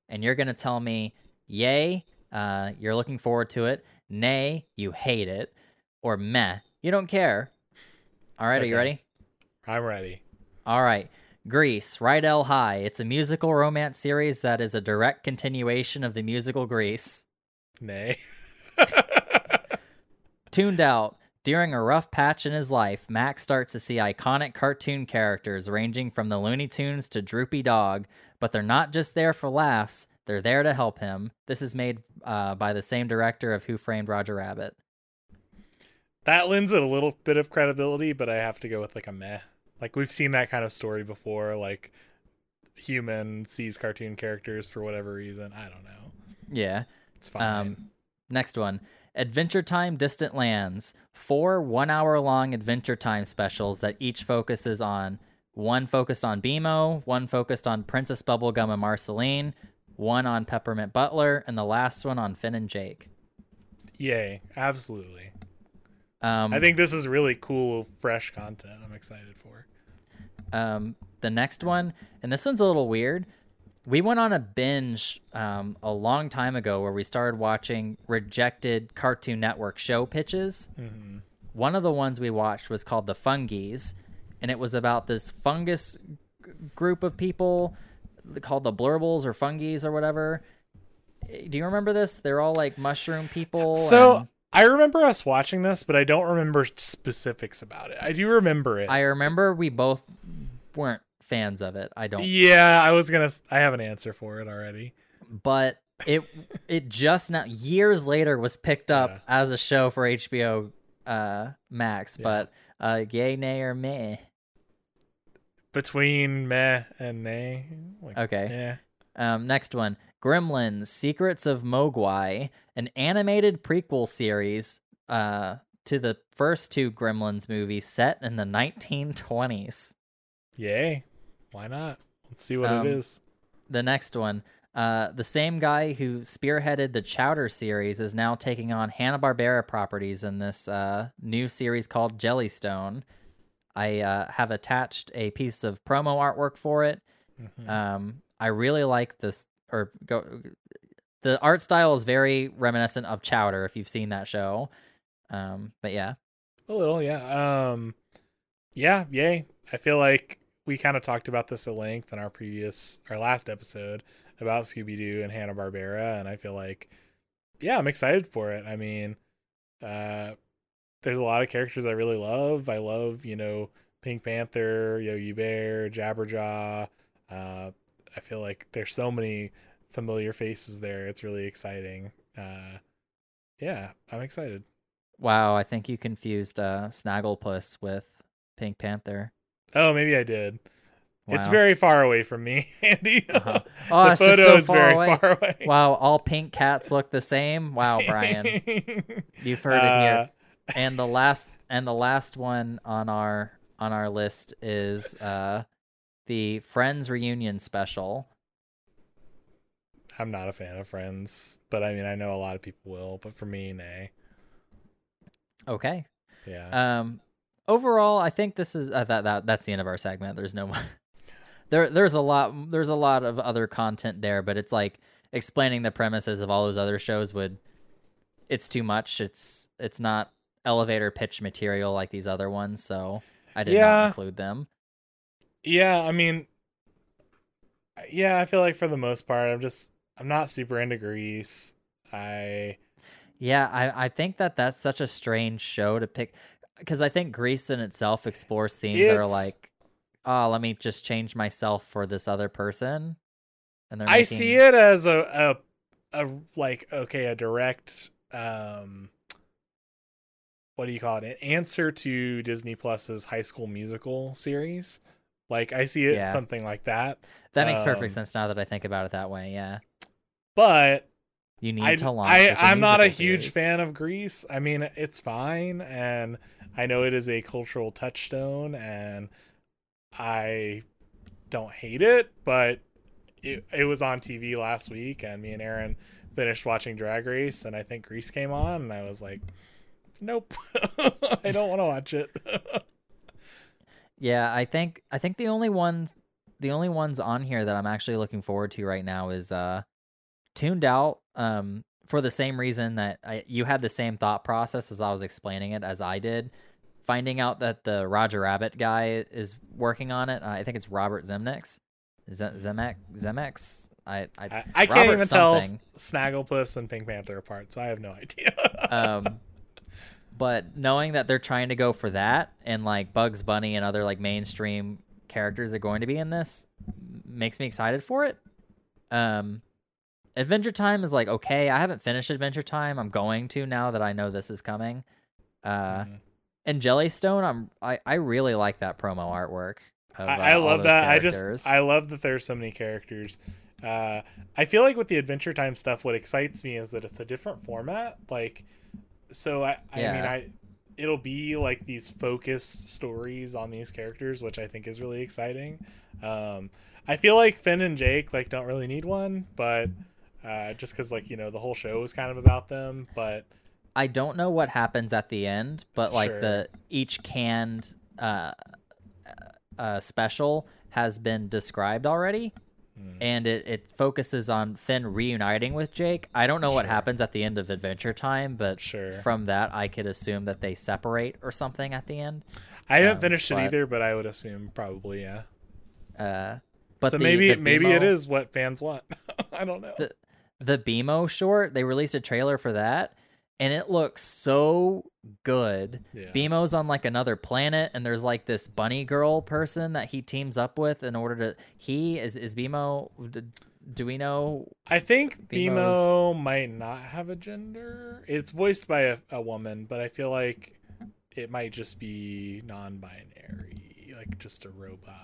and you're going to tell me, yay, uh, you're looking forward to it, nay, you hate it, or meh, you don't care. All right, are you ready? I'm ready. All right. Grease, Rydell High. It's a musical romance series that is a direct continuation of the musical Grease. Nay. *laughs* Tuned out. During a rough patch in his life, Max starts to see iconic cartoon characters ranging from the Looney Tunes to Droopy Dog, but they're not just there for laughs, they're there to help him. This is made uh, by the same director of Who Framed Roger Rabbit. that lends it a little bit of credibility, but I have to go with like a meh. Like we've seen that kind of story before. Like human sees cartoon characters for whatever reason. I don't know. Yeah. It's fine. Um, next one Adventure Time Distant Lands. Four one hour long Adventure Time specials that each focuses on one focused on BMO, one focused on Princess Bubblegum and Marceline, one on Peppermint Butler, and the last one on Finn and Jake. Yay! Absolutely. Um, I think this is really cool, fresh content. I'm excited for. um, the next one, and this one's a little weird. We went on a binge um, a long time ago where we started watching rejected Cartoon Network show pitches. hmm One of the ones we watched was called The Fungies, and it was about this fungus g- group of people called the Blurbles or Fungies or whatever. Do you remember this? They're all like mushroom people. So and I remember us watching this, but I don't remember specifics about it. I do remember it. I remember we both weren't fans of it. I don't. yeah, I was gonna. I have an answer for it already. but it it just now years later was picked up Yeah. as a show for HBO uh Max. Yeah. But uh, yay, nay, or meh. Between meh and nay. Like, Okay. Yeah. Um, next one, Gremlins: Secrets of Mogwai, an animated prequel series uh, to the first two Gremlins movies set in the 1920s. Yay. Why not? Let's see what Um, it is. The next one, uh, the same guy who spearheaded the Chowder series is now taking on Hanna Barbera properties in this uh, new series called Jellystone. I uh, have attached a piece of promo artwork for it. Mhm. Um, I really like this, or go. The art style is very reminiscent of Chowder, if you've seen that show. Um, but yeah, A little, yeah. Um, yeah, yay. I feel like we kind of talked about this at length in our previous, our last episode about Scooby Doo and Hanna Barbera, and I feel like, yeah, I'm excited for it. I mean, uh, there's a lot of characters I really love. I love, you know, Pink Panther, Yogi Bear, Jabberjaw. Uh, I feel like there's so many familiar faces there. It's really exciting. Uh, yeah, I'm excited. wow, I think you confused uh, Snagglepuss with Pink Panther. Oh, maybe I did. It's very far away from me, *laughs* Andy. Uh-huh. *laughs* Oh, the photo so is far very away. far away. Wow, all pink cats look the same. Wow, Brian, *laughs* you've heard it Uh, here. And the last and the last one on our on our list is uh, the Friends reunion special. I'm not a fan of Friends, but I mean, I know a lot of people will. But for me, nay. Okay. Yeah. Um, overall, I think this is uh, that that that's the end of our segment. There's no more. there there's a lot there's a lot of other content there, but it's like explaining the premises of all those other shows would. It's too much. It's it's not elevator pitch material like these other ones, so I did Yeah. not include them. yeah. I mean, yeah. I feel like for the most part, I'm just I'm not super into Grease. I Yeah, I I think that that's such a strange show to pick because I think Grease in itself explores themes that are like, oh, let me just change myself for this other person, and they're I making, see it as a a a like okay a direct um what do you call it an answer to Disney Plus's High School Musical series. Like I see it Yeah. something like that, That makes Um, perfect sense now that I think about it that way. Yeah, but you need I, to launch. I, i'm not a musical huge fan of Grease. I mean, it's fine, and I know it is a cultural touchstone, and I don't hate it, but it it was on TV last week, and me and Aaron finished watching Drag Race, and I think Grease came on, and I was like, nope, *laughs* I don't want to watch it. *laughs* Yeah, I think I think the only one, the only ones on here that I'm actually looking forward to right now is uh, tuned out. Um, for the same reason that I, you had the same thought process as I was explaining it as I did. Finding out that the Roger Rabbit guy is working on it. I think it's Robert Zemnick. Z- Zemeck Zemex. I, I I, I can't even tell something. Snagglepuss and Pink Panther apart, so I have no idea. *laughs* um but knowing that they're trying to go for that and like bugs bunny and other like mainstream characters are going to be in this makes me excited for it um adventure time is like okay i haven't finished adventure time i'm going to now that i know this is coming uh Mhm. and jellystone i'm i, I really like that promo artwork of, uh, I, I love that. I just I love that there's so many characters. Uh, I feel like with the Adventure Time stuff, what excites me is that it's a different format. Like, so I I mean I it'll be like these focused stories on these characters, which I think is really exciting. Um, I feel like Finn and Jake like don't really need one, but uh, just because like you know the whole show is kind of about them, but I don't know what happens at the end, but like Sure. the each canned uh, uh, special has been described already, Hmm. and it, it focuses on Finn reuniting with Jake. I don't know what happens at the end of Adventure Time, but Sure. from that I could assume that they separate or something at the end. I haven't Um, finished it either. But I would assume probably yeah. Uh, but so the, maybe the maybe it BMO is what fans want. *laughs* I don't know. The- the BMO short. They released a trailer for that, and it looks so good. yeah. BMO's on like another planet, and there's like this bunny girl person that he teams up with in order to. He is is BMO. d- do we know? I think BMO's- BMO might not have a gender. It's voiced by a, a woman, but I feel like it might just be non-binary, like just a robot.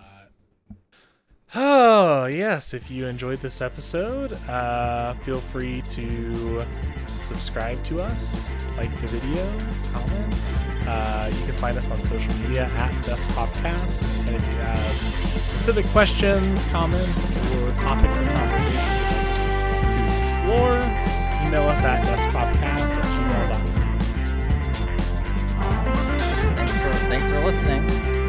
Oh yes, if you enjoyed this episode, uh, feel free to subscribe to us, like the video, comment. Uh, you can find us on social media at DeskPopcast, and if you have specific questions, comments, or topics of conversation to explore, email us at deskpopcast at gmail.com. Thanks for listening.